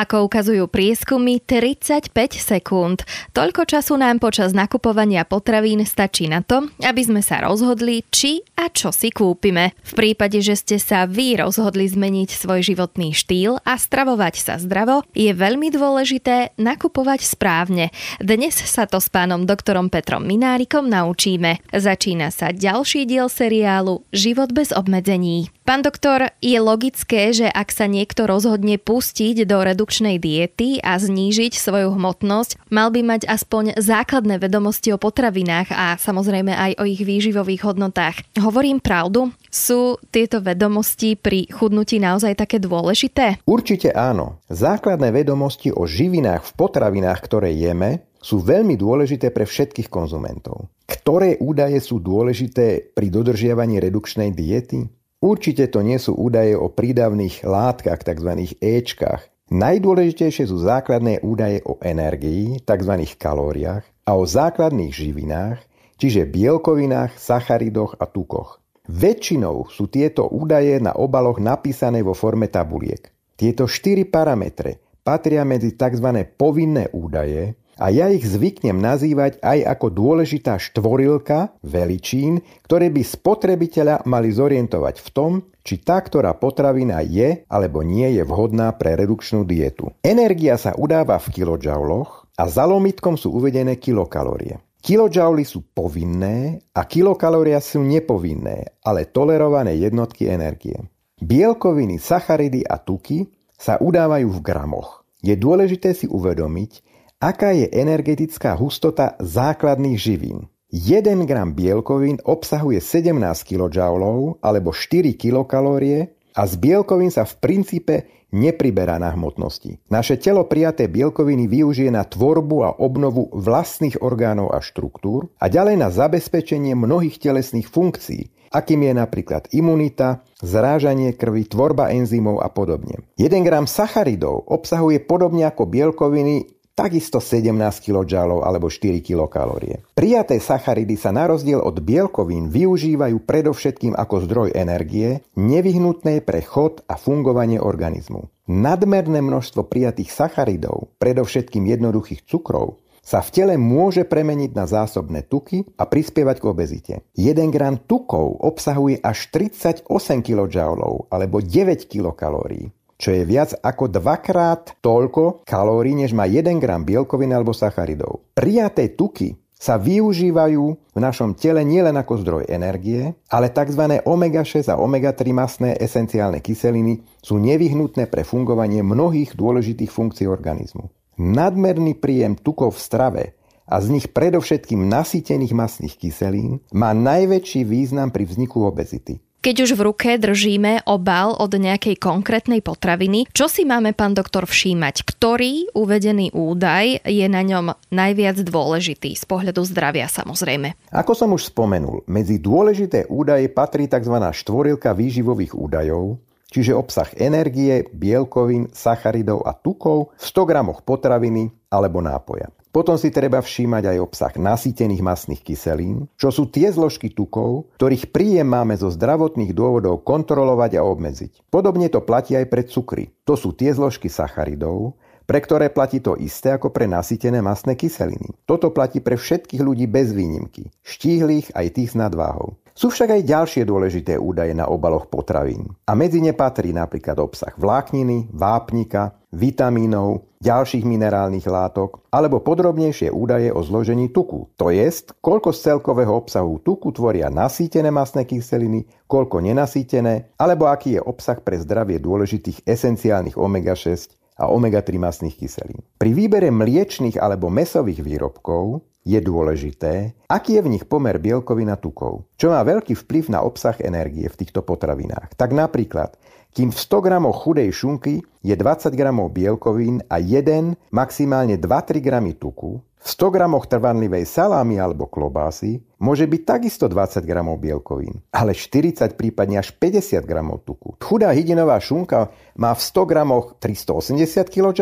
Ako ukazujú prieskumy, 35 sekúnd. Toľko času nám počas nakupovania potravín stačí na to, aby sme sa rozhodli, či a čo si kúpime. V prípade, že ste sa vy rozhodli zmeniť svoj životný štýl a stravovať sa zdravo, je veľmi dôležité nakupovať správne. Dnes sa to s pánom doktorom Petrom Minárikom naučíme. Začína sa ďalší diel seriálu Život bez obmedzení. Pán doktor, je logické, že ak sa niekto rozhodne pustiť do redukčnej diety a znížiť svoju hmotnosť, mal by mať aspoň základné vedomosti o potravinách a samozrejme aj o ich výživových hodnotách. Hovorím pravdu? Sú tieto vedomosti pri chudnutí naozaj také dôležité? Určite áno. Základné vedomosti o živinách v potravinách, ktoré jeme, sú veľmi dôležité pre všetkých konzumentov. Ktoré údaje sú dôležité pri dodržiavaní redukčnej diety? Určite to nie sú údaje o prídavných látkach, tzv. Ečkách. Najdôležitejšie sú základné údaje o energii, tzv. kalóriách, a o základných živinách, čiže bielkovinách, sacharidoch a tukoch. Väčšinou sú tieto údaje na obaloch napísané vo forme tabuliek. Tieto štyri parametre patria medzi tzv. povinné údaje, a ja ich zvyknem nazývať aj ako dôležitá štvorilka veličín, ktoré by spotrebiteľa mali zorientovať v tom, či tá, ktorá potravina je alebo nie je vhodná pre redukčnú dietu. Energia sa udáva v kilojouloch a za lomitkom sú uvedené kilokalórie. Kilojouly sú povinné a kilokalória sú nepovinné, ale tolerované jednotky energie. Bielkoviny, sacharidy a tuky sa udávajú v gramoch. Je dôležité si uvedomiť, Aká je energetická hustota základných živín? 1 gram bielkovín obsahuje 17 kJ alebo 4 kilokalórie a z bielkovín sa v princípe nepriberá na hmotnosti. Naše telo prijaté bielkoviny využije na tvorbu a obnovu vlastných orgánov a štruktúr a ďalej na zabezpečenie mnohých telesných funkcií, akým je napríklad imunita, zrážanie krvi, tvorba enzymov a podobne. 1 gram sacharidov obsahuje podobne ako bielkoviny takisto 17 kJ alebo 4 kilokalórie. Prijaté sacharidy sa na rozdiel od bielkovín využívajú predovšetkým ako zdroj energie, nevyhnutné pre chod a fungovanie organizmu. Nadmerné množstvo prijatých sacharidov, predovšetkým jednoduchých cukrov, sa v tele môže premeniť na zásobné tuky a prispievať k obezite. 1 gram tukov obsahuje až 38 kJ alebo 9 kilokalórií čo je viac ako dvakrát toľko kalórií, než má 1 gram bielkoviny alebo sacharidov. Prijaté tuky sa využívajú v našom tele nielen ako zdroj energie, ale tzv. omega-6 a omega-3 masné esenciálne kyseliny sú nevyhnutné pre fungovanie mnohých dôležitých funkcií organizmu. Nadmerný príjem tukov v strave a z nich predovšetkým nasýtených masných kyselín má najväčší význam pri vzniku obezity. Keď už v ruke držíme obal od nejakej konkrétnej potraviny, čo si máme, pán doktor, všímať? Ktorý uvedený údaj je na ňom najviac dôležitý z pohľadu zdravia samozrejme? Ako som už spomenul, medzi dôležité údaje patrí tzv. štvorilka výživových údajov, čiže obsah energie, bielkovín, sacharidov a tukov v 100 gramoch potraviny alebo nápoja. Potom si treba všímať aj obsah nasýtených masných kyselín, čo sú tie zložky tukov, ktorých príjem máme zo zdravotných dôvodov kontrolovať a obmedziť. Podobne to platí aj pre cukry. To sú tie zložky sacharidov, pre ktoré platí to isté ako pre nasýtené masné kyseliny. Toto platí pre všetkých ľudí bez výnimky, štíhlych aj tých s nadváhou. Sú však aj ďalšie dôležité údaje na obaloch potravín. A medzi ne patrí napríklad obsah vlákniny, vápnika, vitamínov, ďalších minerálnych látok alebo podrobnejšie údaje o zložení tuku. To jest, koľko z celkového obsahu tuku tvoria nasýtené masné kyseliny, koľko nenasýtené, alebo aký je obsah pre zdravie dôležitých esenciálnych omega-6 a omega-3 masných kyselín. Pri výbere mliečných alebo mesových výrobkov je dôležité, aký je v nich pomer bielkovín a tukov, čo má veľký vplyv na obsah energie v týchto potravinách. Tak napríklad kým v 100 gramoch chudej šunky je 20 gramov bielkovín a 1, maximálne 2-3 gramy tuku, v 100 gramoch trvanlivej salámy alebo klobásy môže byť takisto 20 gramov bielkovín, ale 40, prípadne až 50 gramov tuku. Chudá hydinová šunka má v 100 gramoch 380 kJ,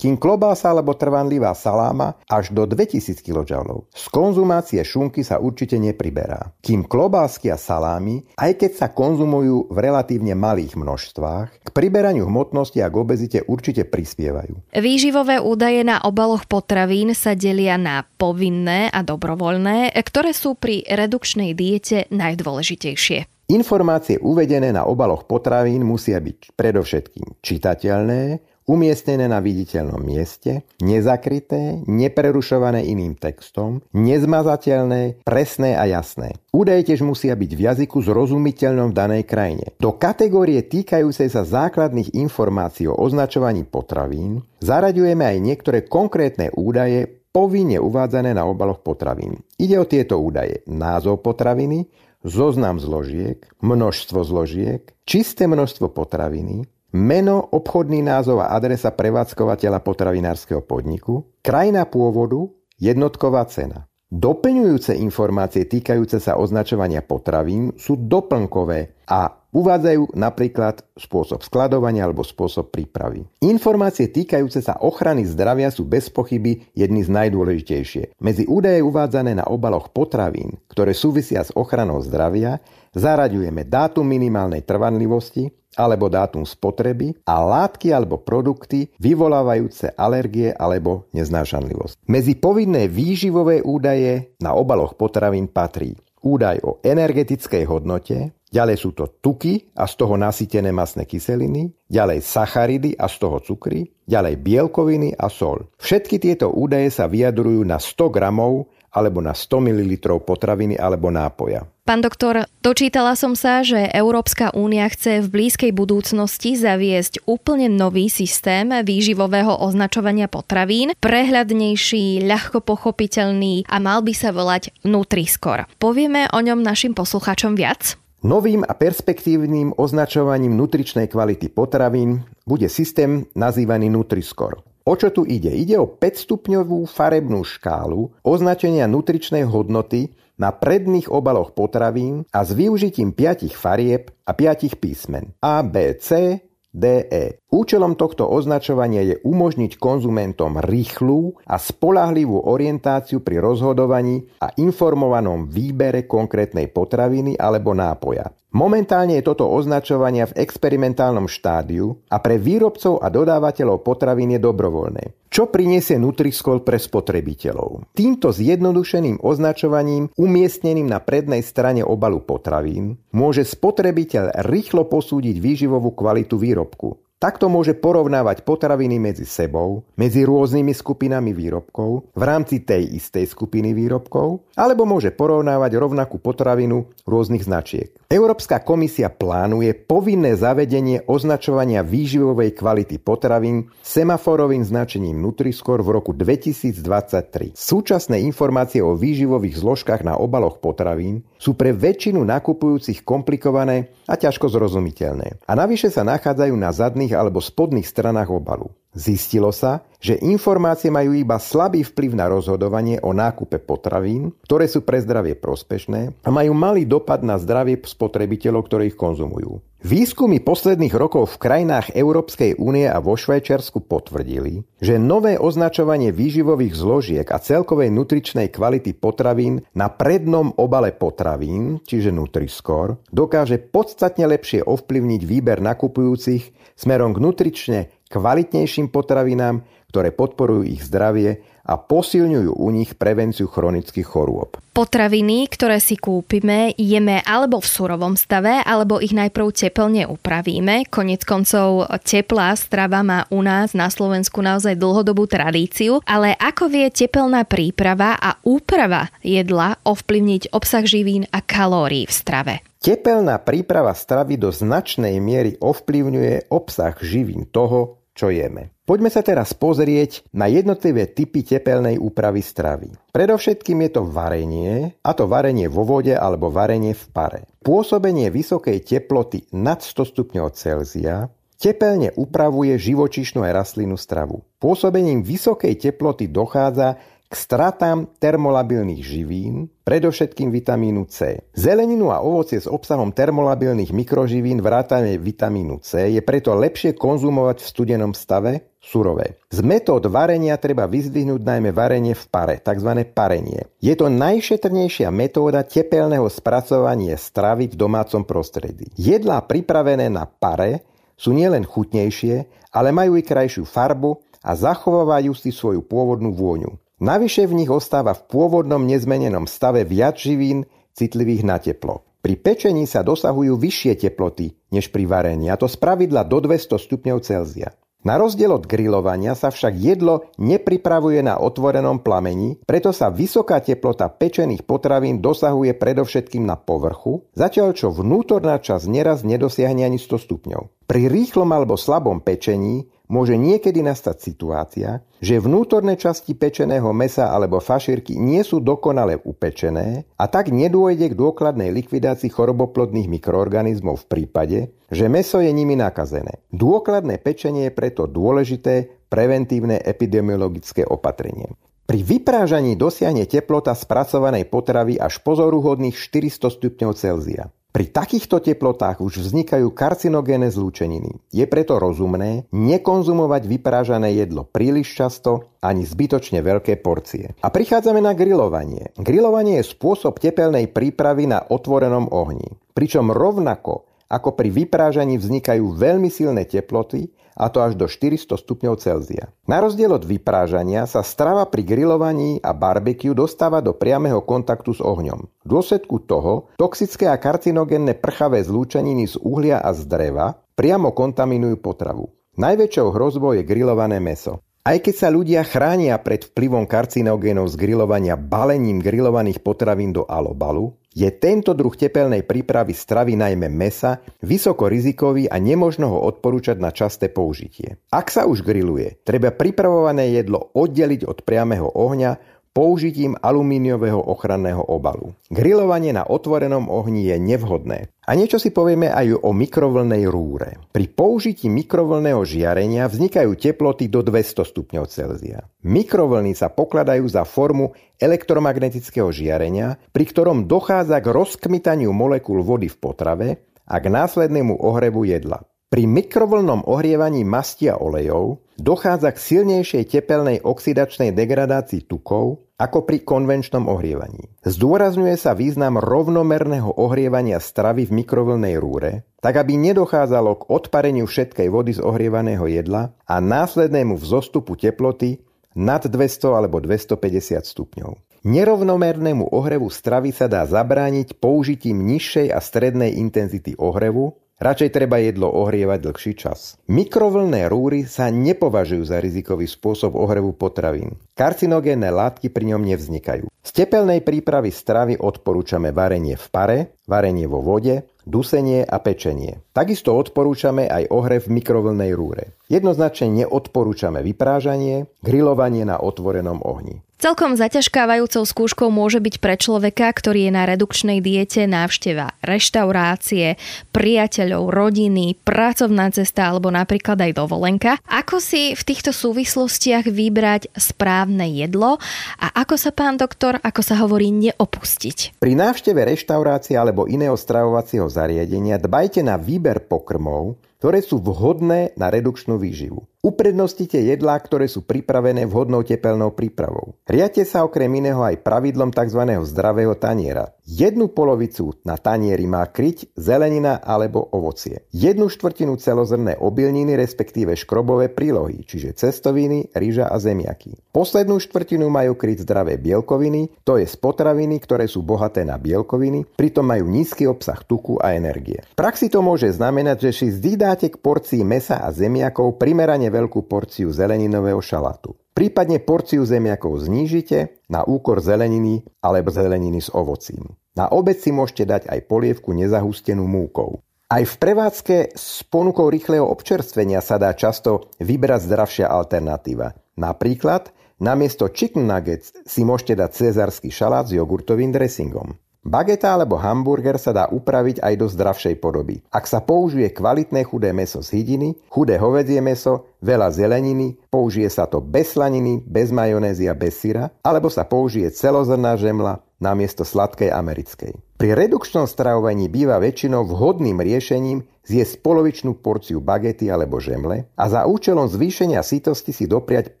kým klobása alebo trvanlivá saláma až do 2000 kJ. Z konzumácie šunky sa určite nepriberá. Kým klobásky a salámy, aj keď sa konzumujú v relatívne malých množstvách, k priberaniu hmotnosti a k obezite určite prispievajú. Výživové údaje na obaloch potravín sa delia na povinné a dobrovoľné, ktoré sú pri redukčnej diete najdôležitejšie. Informácie uvedené na obaloch potravín musia byť predovšetkým čitateľné, umiestnené na viditeľnom mieste, nezakryté, neprerušované iným textom, nezmazateľné, presné a jasné. Údaje tiež musia byť v jazyku zrozumiteľnom v danej krajine. Do kategórie týkajúcej sa základných informácií o označovaní potravín zaraďujeme aj niektoré konkrétne údaje povinne uvádzané na obaloch potravín. Ide o tieto údaje. Názov potraviny, zoznam zložiek, množstvo zložiek, čisté množstvo potraviny, meno, obchodný názov a adresa prevádzkovateľa potravinárskeho podniku, krajina pôvodu, jednotková cena. Doplňujúce informácie týkajúce sa označovania potravín sú doplnkové a uvádzajú napríklad spôsob skladovania alebo spôsob prípravy. Informácie týkajúce sa ochrany zdravia sú bez pochyby jedny z najdôležitejšie. Medzi údaje uvádzané na obaloch potravín, ktoré súvisia s ochranou zdravia, zaraďujeme dátum minimálnej trvanlivosti, alebo dátum spotreby a látky alebo produkty vyvolávajúce alergie alebo neznášanlivosť. Medzi povinné výživové údaje na obaloch potravín patrí údaj o energetickej hodnote, ďalej sú to tuky a z toho nasýtené masné kyseliny, ďalej sacharidy a z toho cukry, ďalej bielkoviny a sol. Všetky tieto údaje sa vyjadrujú na 100 gramov alebo na 100 ml potraviny alebo nápoja. Pán doktor, dočítala som sa, že Európska únia chce v blízkej budúcnosti zaviesť úplne nový systém výživového označovania potravín, prehľadnejší, ľahko pochopiteľný a mal by sa volať Nutriscore. Povieme o ňom našim poslucháčom viac? Novým a perspektívnym označovaním nutričnej kvality potravín bude systém nazývaný Nutriscore. O čo tu ide? Ide o 5-stupňovú farebnú škálu označenia nutričnej hodnoty na predných obaloch potravín a s využitím 5 farieb a 5 písmen A, B, C, DE. Účelom tohto označovania je umožniť konzumentom rýchlu a spolahlivú orientáciu pri rozhodovaní a informovanom výbere konkrétnej potraviny alebo nápoja. Momentálne je toto označovanie v experimentálnom štádiu a pre výrobcov a dodávateľov potravín je dobrovoľné. Čo priniesie Nutriscore pre spotrebiteľov? Týmto zjednodušeným označovaním umiestneným na prednej strane obalu potravín môže spotrebiteľ rýchlo posúdiť výživovú kvalitu výrobku. Takto môže porovnávať potraviny medzi sebou, medzi rôznymi skupinami výrobkov, v rámci tej istej skupiny výrobkov, alebo môže porovnávať rovnakú potravinu rôznych značiek. Európska komisia plánuje povinné zavedenie označovania výživovej kvality potravín semaforovým značením Nutriscore v roku 2023. Súčasné informácie o výživových zložkách na obaloch potravín sú pre väčšinu nakupujúcich komplikované a ťažko zrozumiteľné. A navyše sa nachádzajú na zadných alebo spodných stranách obalu. Zistilo sa, že informácie majú iba slabý vplyv na rozhodovanie o nákupe potravín, ktoré sú pre zdravie prospešné a majú malý dopad na zdravie spotrebiteľov, ktorí ich konzumujú. Výskumy posledných rokov v krajinách Európskej únie a vo Švajčiarsku potvrdili, že nové označovanie výživových zložiek a celkovej nutričnej kvality potravín na prednom obale potravín, čiže Nutriscore, dokáže podstatne lepšie ovplyvniť výber nakupujúcich smerom k nutrične kvalitnejším potravinám, ktoré podporujú ich zdravie a posilňujú u nich prevenciu chronických chorôb. Potraviny, ktoré si kúpime, jeme alebo v surovom stave, alebo ich najprv teplne upravíme. Konec koncov teplá strava má u nás na Slovensku naozaj dlhodobú tradíciu, ale ako vie tepelná príprava a úprava jedla ovplyvniť obsah živín a kalórií v strave? Tepelná príprava stravy do značnej miery ovplyvňuje obsah živín toho, čo jeme. Poďme sa teraz pozrieť na jednotlivé typy tepelnej úpravy stravy. Predovšetkým je to varenie, a to varenie vo vode alebo varenie v pare. Pôsobenie vysokej teploty nad 100 stupňov Celzia tepelne upravuje živočišnú aj rastlinnú stravu. Pôsobením vysokej teploty dochádza k stratám termolabilných živín, predovšetkým vitamínu C. Zeleninu a ovocie s obsahom termolabilných mikroživín vrátane vitamínu C je preto lepšie konzumovať v studenom stave, surové. Z metód varenia treba vyzdvihnúť najmä varenie v pare, tzv. parenie. Je to najšetrnejšia metóda tepelného spracovania stravy v domácom prostredí. Jedlá pripravené na pare sú nielen chutnejšie, ale majú i krajšiu farbu a zachovávajú si svoju pôvodnú vôňu. Navyše v nich ostáva v pôvodnom nezmenenom stave viac živín citlivých na teplo. Pri pečení sa dosahujú vyššie teploty než pri varení, a to z pravidla do 200 stupňov Celzia. Na rozdiel od grilovania sa však jedlo nepripravuje na otvorenom plameni, preto sa vysoká teplota pečených potravín dosahuje predovšetkým na povrchu, zatiaľ čo vnútorná časť neraz nedosiahne ani 100 stupňov. Pri rýchlom alebo slabom pečení môže niekedy nastať situácia, že vnútorné časti pečeného mesa alebo fašírky nie sú dokonale upečené a tak nedôjde k dôkladnej likvidácii choroboplodných mikroorganizmov v prípade, že meso je nimi nakazené. Dôkladné pečenie je preto dôležité preventívne epidemiologické opatrenie. Pri vyprážaní dosiahne teplota spracovanej potravy až pozoruhodných 400 stupňov Celzia. Pri takýchto teplotách už vznikajú karcinogénne zlúčeniny. Je preto rozumné nekonzumovať vyprážané jedlo príliš často ani zbytočne veľké porcie. A prichádzame na grilovanie. Grilovanie je spôsob tepelnej prípravy na otvorenom ohni. Pričom rovnako ako pri vyprážaní vznikajú veľmi silné teploty, a to až do 400 stupňov Celzia. Na rozdiel od vyprážania sa strava pri grillovaní a barbecue dostáva do priameho kontaktu s ohňom. V dôsledku toho toxické a karcinogénne prchavé zlúčeniny z uhlia a z dreva priamo kontaminujú potravu. Najväčšou hrozbou je grillované meso. Aj keď sa ľudia chránia pred vplyvom karcinogénov z grilovania balením grilovaných potravín do alobalu, je tento druh tepelnej prípravy stravy najmä mesa vysoko rizikový a nemožno ho odporúčať na časté použitie. Ak sa už grilluje, treba pripravované jedlo oddeliť od priameho ohňa použitím alumíniového ochranného obalu. Grilovanie na otvorenom ohni je nevhodné. A niečo si povieme aj o mikrovlnej rúre. Pri použití mikrovlného žiarenia vznikajú teploty do 200 stupňov Celzia. Mikrovlny sa pokladajú za formu elektromagnetického žiarenia, pri ktorom dochádza k rozkmitaniu molekúl vody v potrave a k následnému ohrevu jedla. Pri mikrovlnom ohrievaní masti a olejov dochádza k silnejšej tepelnej oxidačnej degradácii tukov ako pri konvenčnom ohrievaní. Zdôrazňuje sa význam rovnomerného ohrievania stravy v mikrovlnej rúre, tak aby nedochádzalo k odpareniu všetkej vody z ohrievaného jedla a následnému vzostupu teploty nad 200 alebo 250 stupňov. Nerovnomernému ohrevu stravy sa dá zabrániť použitím nižšej a strednej intenzity ohrevu Radšej treba jedlo ohrievať dlhší čas. Mikrovlné rúry sa nepovažujú za rizikový spôsob ohrevu potravín. Karcinogénne látky pri ňom nevznikajú. Z tepelnej prípravy stravy odporúčame varenie v pare, varenie vo vode, dusenie a pečenie. Takisto odporúčame aj ohrev v mikrovlnej rúre. Jednoznačne neodporúčame vyprážanie, grilovanie na otvorenom ohni. Celkom zaťažkávajúcou skúškou môže byť pre človeka, ktorý je na redukčnej diete návšteva reštaurácie, priateľov, rodiny, pracovná cesta alebo napríklad aj dovolenka. Ako si v týchto súvislostiach vybrať správne jedlo a ako sa pán doktor, ako sa hovorí, neopustiť? Pri návšteve reštaurácie alebo iného stravovacieho zariadenia dbajte na výber pokrmov, ktoré sú vhodné na redukčnú corrigiu. Uprednostite jedlá, ktoré sú pripravené vhodnou tepelnou prípravou. Riate sa okrem iného aj pravidlom tzv. zdravého taniera. Jednu polovicu na tanieri má kryť zelenina alebo ovocie. Jednu štvrtinu celozrné obilniny, respektíve škrobové prílohy, čiže cestoviny, rýža a zemiaky. Poslednú štvrtinu majú kryť zdravé bielkoviny, to je potraviny, ktoré sú bohaté na bielkoviny, pritom majú nízky obsah tuku a energie. V praxi to môže znamenať, že si vždy dáte k porcii mesa a zemiakov primerane veľkú porciu zeleninového šalátu. Prípadne porciu zemiakov znížite na úkor zeleniny alebo zeleniny s ovocím. Na obed si môžete dať aj polievku nezahustenú múkou. Aj v prevádzke s ponukou rýchleho občerstvenia sa dá často vybrať zdravšia alternatíva. Napríklad namiesto chicken nuggets si môžete dať cezársky šalát s jogurtovým dressingom. Bageta alebo hamburger sa dá upraviť aj do zdravšej podoby. Ak sa použije kvalitné chudé meso z hydiny, chudé hovedzie meso, veľa zeleniny, použije sa to bez slaniny, bez majonézy a bez syra, alebo sa použije celozrná žemla namiesto sladkej americkej. Pri redukčnom stravovaní býva väčšinou vhodným riešením zjesť polovičnú porciu bagety alebo žemle a za účelom zvýšenia sytosti si dopriať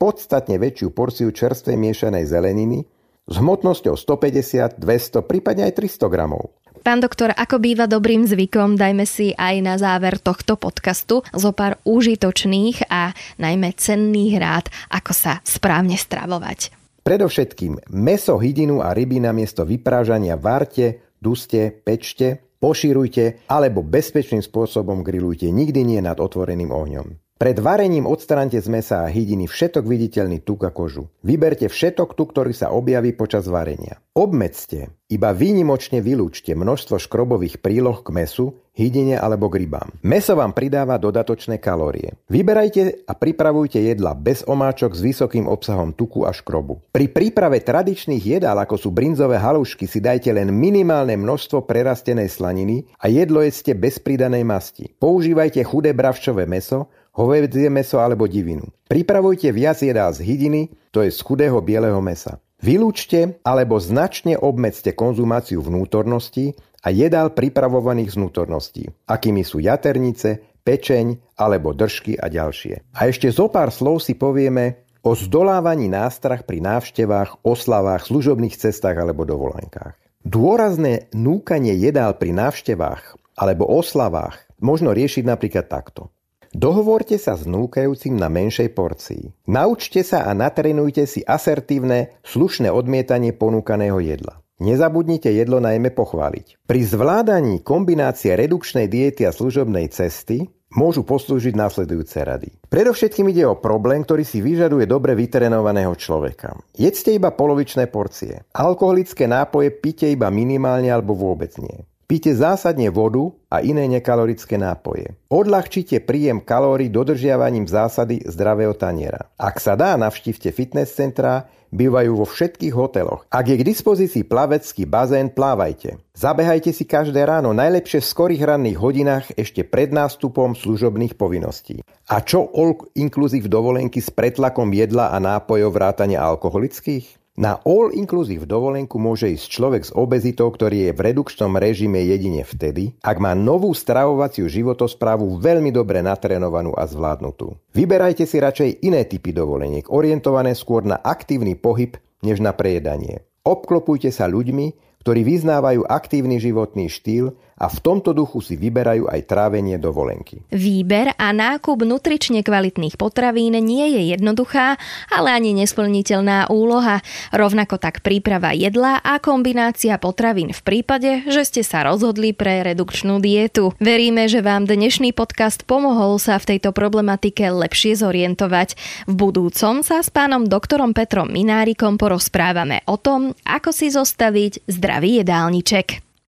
podstatne väčšiu porciu čerstvej miešanej zeleniny, s hmotnosťou 150, 200, prípadne aj 300 gramov. Pán doktor, ako býva dobrým zvykom, dajme si aj na záver tohto podcastu zo pár užitočných a najmä cenných rád, ako sa správne stravovať. Predovšetkým meso, hydinu a ryby namiesto vyprážania várte, duste, pečte, poširujte alebo bezpečným spôsobom grillujte, nikdy nie nad otvoreným ohňom. Pred varením odstrante z mesa a hydiny všetok viditeľný tuk a kožu. Vyberte všetok tuk, ktorý sa objaví počas varenia. Obmedzte, iba výnimočne vylúčte množstvo škrobových príloh k mesu, hydine alebo k rybám. Meso vám pridáva dodatočné kalórie. Vyberajte a pripravujte jedla bez omáčok s vysokým obsahom tuku a škrobu. Pri príprave tradičných jedál, ako sú brinzové halušky, si dajte len minimálne množstvo prerastenej slaniny a jedlo jedzte bez pridanej masti. Používajte chudé bravčové meso, hovedzie meso alebo divinu. Pripravujte viac jedál z hydiny, to je z chudého bieleho mesa. Vylúčte alebo značne obmedzte konzumáciu vnútorností a jedál pripravovaných z vnútorností, akými sú jaternice, pečeň alebo držky a ďalšie. A ešte zo pár slov si povieme o zdolávaní nástrach pri návštevách, oslavách, služobných cestách alebo dovolenkách. Dôrazné núkanie jedál pri návštevách alebo oslavách možno riešiť napríklad takto. Dohovorte sa s núkajúcim na menšej porcii. Naučte sa a natrenujte si asertívne, slušné odmietanie ponúkaného jedla. Nezabudnite jedlo najmä pochváliť. Pri zvládaní kombinácie redukčnej diety a služobnej cesty môžu poslúžiť následujúce rady. Predovšetkým ide o problém, ktorý si vyžaduje dobre vytrenovaného človeka. Jedzte iba polovičné porcie. Alkoholické nápoje pite iba minimálne alebo vôbec nie. Pite zásadne vodu a iné nekalorické nápoje. Odľahčite príjem kalórií dodržiavaním zásady zdravého taniera. Ak sa dá, navštívte fitness centrá, bývajú vo všetkých hoteloch. Ak je k dispozícii plavecký bazén, plávajte. Zabehajte si každé ráno, najlepšie v skorých ranných hodinách ešte pred nástupom služobných povinností. A čo all inclusive dovolenky s pretlakom jedla a nápojov vrátania alkoholických? Na all-inclusive dovolenku môže ísť človek s obezitou, ktorý je v redukčnom režime jedine vtedy, ak má novú stravovaciu životosprávu veľmi dobre natrenovanú a zvládnutú. Vyberajte si radšej iné typy dovoleniek, orientované skôr na aktívny pohyb než na prejedanie. Obklopujte sa ľuďmi, ktorí vyznávajú aktívny životný štýl a v tomto duchu si vyberajú aj trávenie dovolenky. Výber a nákup nutrične kvalitných potravín nie je jednoduchá, ale ani nesplniteľná úloha. Rovnako tak príprava jedla a kombinácia potravín v prípade, že ste sa rozhodli pre redukčnú dietu. Veríme, že vám dnešný podcast pomohol sa v tejto problematike lepšie zorientovať. V budúcom sa s pánom doktorom Petrom Minárikom porozprávame o tom, ako si zostaviť zdravý jedálniček.